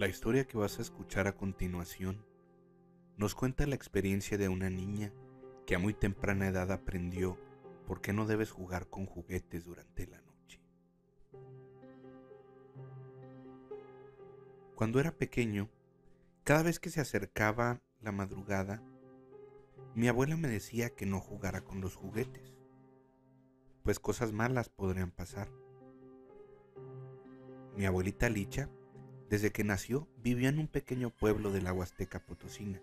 La historia que vas a escuchar a continuación nos cuenta la experiencia de una niña que a muy temprana edad aprendió por qué no debes jugar con juguetes durante la noche. Cuando era pequeño, cada vez que se acercaba la madrugada, mi abuela me decía que no jugara con los juguetes, pues cosas malas podrían pasar. Mi abuelita Licha desde que nació vivió en un pequeño pueblo de la Huasteca Potosina.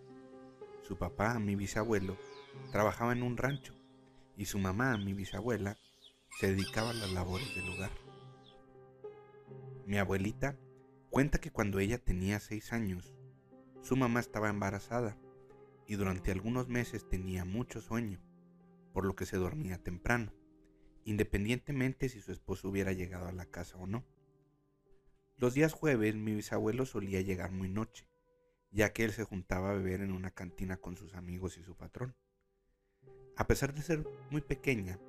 Su papá, mi bisabuelo, trabajaba en un rancho y su mamá, mi bisabuela, se dedicaba a las labores del hogar. Mi abuelita cuenta que cuando ella tenía seis años, su mamá estaba embarazada y durante algunos meses tenía mucho sueño, por lo que se dormía temprano, independientemente si su esposo hubiera llegado a la casa o no. Los días jueves mi bisabuelo solía llegar muy noche, ya que él se juntaba a beber en una cantina con sus amigos y su patrón. A pesar de ser muy pequeña,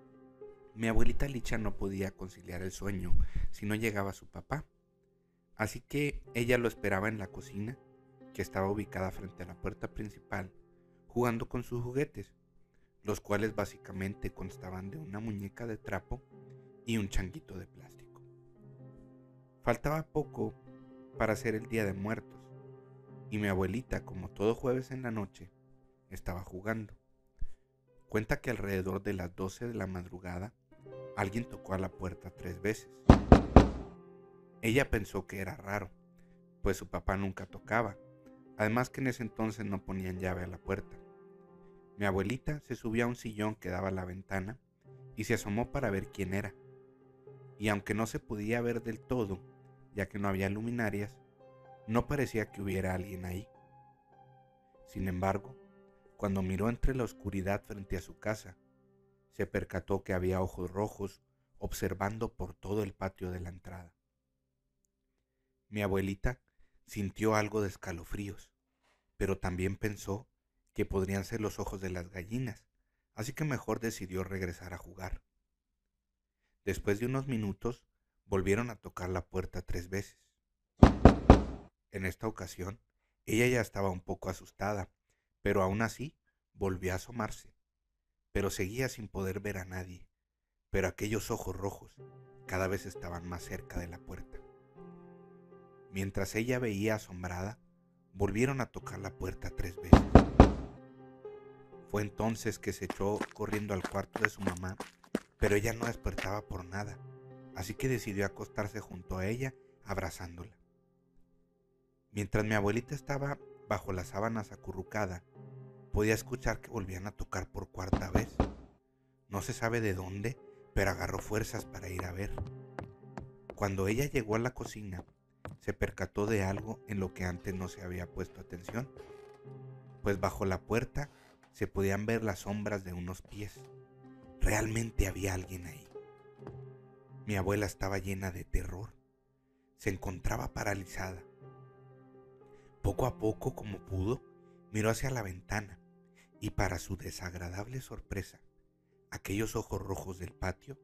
mi abuelita Licha no podía conciliar el sueño si no llegaba su papá. Así que ella lo esperaba en la cocina, que estaba ubicada frente a la puerta principal, jugando con sus juguetes, los cuales básicamente constaban de una muñeca de trapo y un changuito de plástico. Faltaba poco para ser el Día de Muertos, y mi abuelita, como todo jueves en la noche, estaba jugando. Cuenta que alrededor de las 12 de la madrugada, alguien tocó a la puerta tres veces. Ella pensó que era raro, pues su papá nunca tocaba, además que en ese entonces no ponían llave a la puerta. Mi abuelita se subió a un sillón que daba a la ventana y se asomó para ver quién era. Y aunque no se podía ver del todo, ya que no había luminarias, no parecía que hubiera alguien ahí. Sin embargo, cuando miró entre la oscuridad frente a su casa, se percató que había ojos rojos observando por todo el patio de la entrada. Mi abuelita sintió algo de escalofríos, pero también pensó que podrían ser los ojos de las gallinas, así que mejor decidió regresar a jugar. Después de unos minutos, volvieron a tocar la puerta tres veces. En esta ocasión, ella ya estaba un poco asustada, pero aún así volvió a asomarse, pero seguía sin poder ver a nadie, pero aquellos ojos rojos cada vez estaban más cerca de la puerta. Mientras ella veía asombrada, volvieron a tocar la puerta tres veces. Fue entonces que se echó corriendo al cuarto de su mamá, pero ella no despertaba por nada así que decidió acostarse junto a ella, abrazándola. Mientras mi abuelita estaba bajo las sábanas acurrucada, podía escuchar que volvían a tocar por cuarta vez. No se sabe de dónde, pero agarró fuerzas para ir a ver. Cuando ella llegó a la cocina, se percató de algo en lo que antes no se había puesto atención, pues bajo la puerta se podían ver las sombras de unos pies. Realmente había alguien ahí. Mi abuela estaba llena de terror. Se encontraba paralizada. Poco a poco, como pudo, miró hacia la ventana y para su desagradable sorpresa, aquellos ojos rojos del patio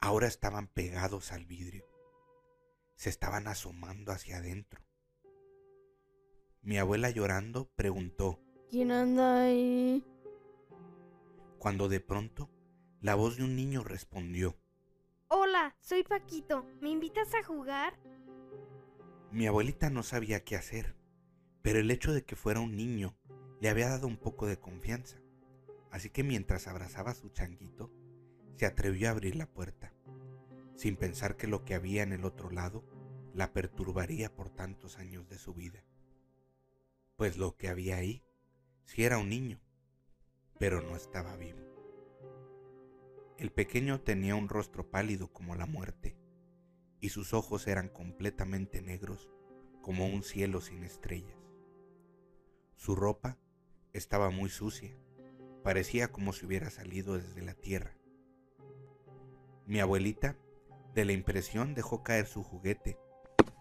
ahora estaban pegados al vidrio. Se estaban asomando hacia adentro. Mi abuela llorando preguntó, ¿Quién anda ahí? Cuando de pronto la voz de un niño respondió, Hola, soy Paquito. ¿Me invitas a jugar? Mi abuelita no sabía qué hacer, pero el hecho de que fuera un niño le había dado un poco de confianza. Así que mientras abrazaba a su changuito, se atrevió a abrir la puerta, sin pensar que lo que había en el otro lado la perturbaría por tantos años de su vida. Pues lo que había ahí sí era un niño, pero no estaba vivo. El pequeño tenía un rostro pálido como la muerte, y sus ojos eran completamente negros como un cielo sin estrellas. Su ropa estaba muy sucia, parecía como si hubiera salido desde la tierra. Mi abuelita, de la impresión, dejó caer su juguete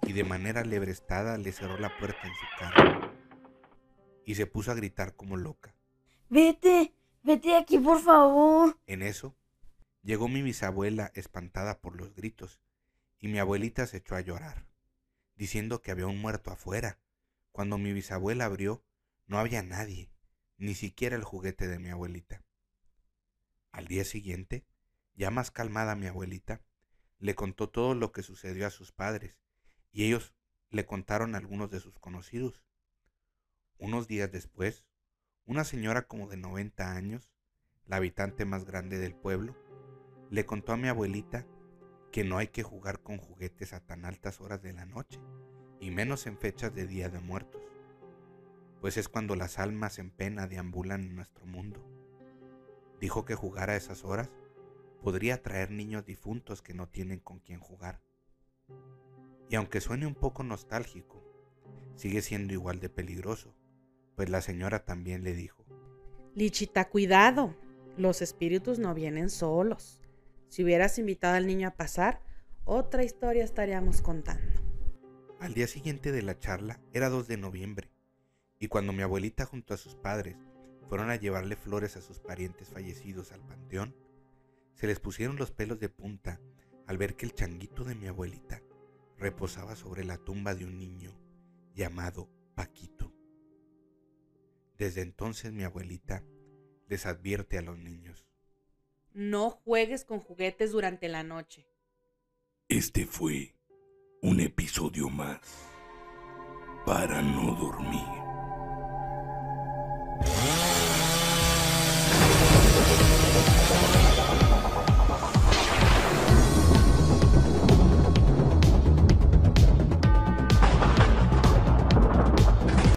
y de manera lebrestada le cerró la puerta en su cara y se puso a gritar como loca. Vete, vete aquí por favor. En eso, Llegó mi bisabuela espantada por los gritos y mi abuelita se echó a llorar, diciendo que había un muerto afuera. Cuando mi bisabuela abrió, no había nadie, ni siquiera el juguete de mi abuelita. Al día siguiente, ya más calmada mi abuelita, le contó todo lo que sucedió a sus padres, y ellos le contaron a algunos de sus conocidos. Unos días después, una señora como de 90 años, la habitante más grande del pueblo, le contó a mi abuelita que no hay que jugar con juguetes a tan altas horas de la noche, y menos en fechas de Día de Muertos, pues es cuando las almas en pena deambulan en nuestro mundo. Dijo que jugar a esas horas podría atraer niños difuntos que no tienen con quién jugar. Y aunque suene un poco nostálgico, sigue siendo igual de peligroso, pues la señora también le dijo, Lichita, cuidado, los espíritus no vienen solos. Si hubieras invitado al niño a pasar, otra historia estaríamos contando. Al día siguiente de la charla era 2 de noviembre, y cuando mi abuelita junto a sus padres fueron a llevarle flores a sus parientes fallecidos al panteón, se les pusieron los pelos de punta al ver que el changuito de mi abuelita reposaba sobre la tumba de un niño llamado Paquito. Desde entonces mi abuelita les advierte a los niños. No juegues con juguetes durante la noche. Este fue un episodio más para no dormir.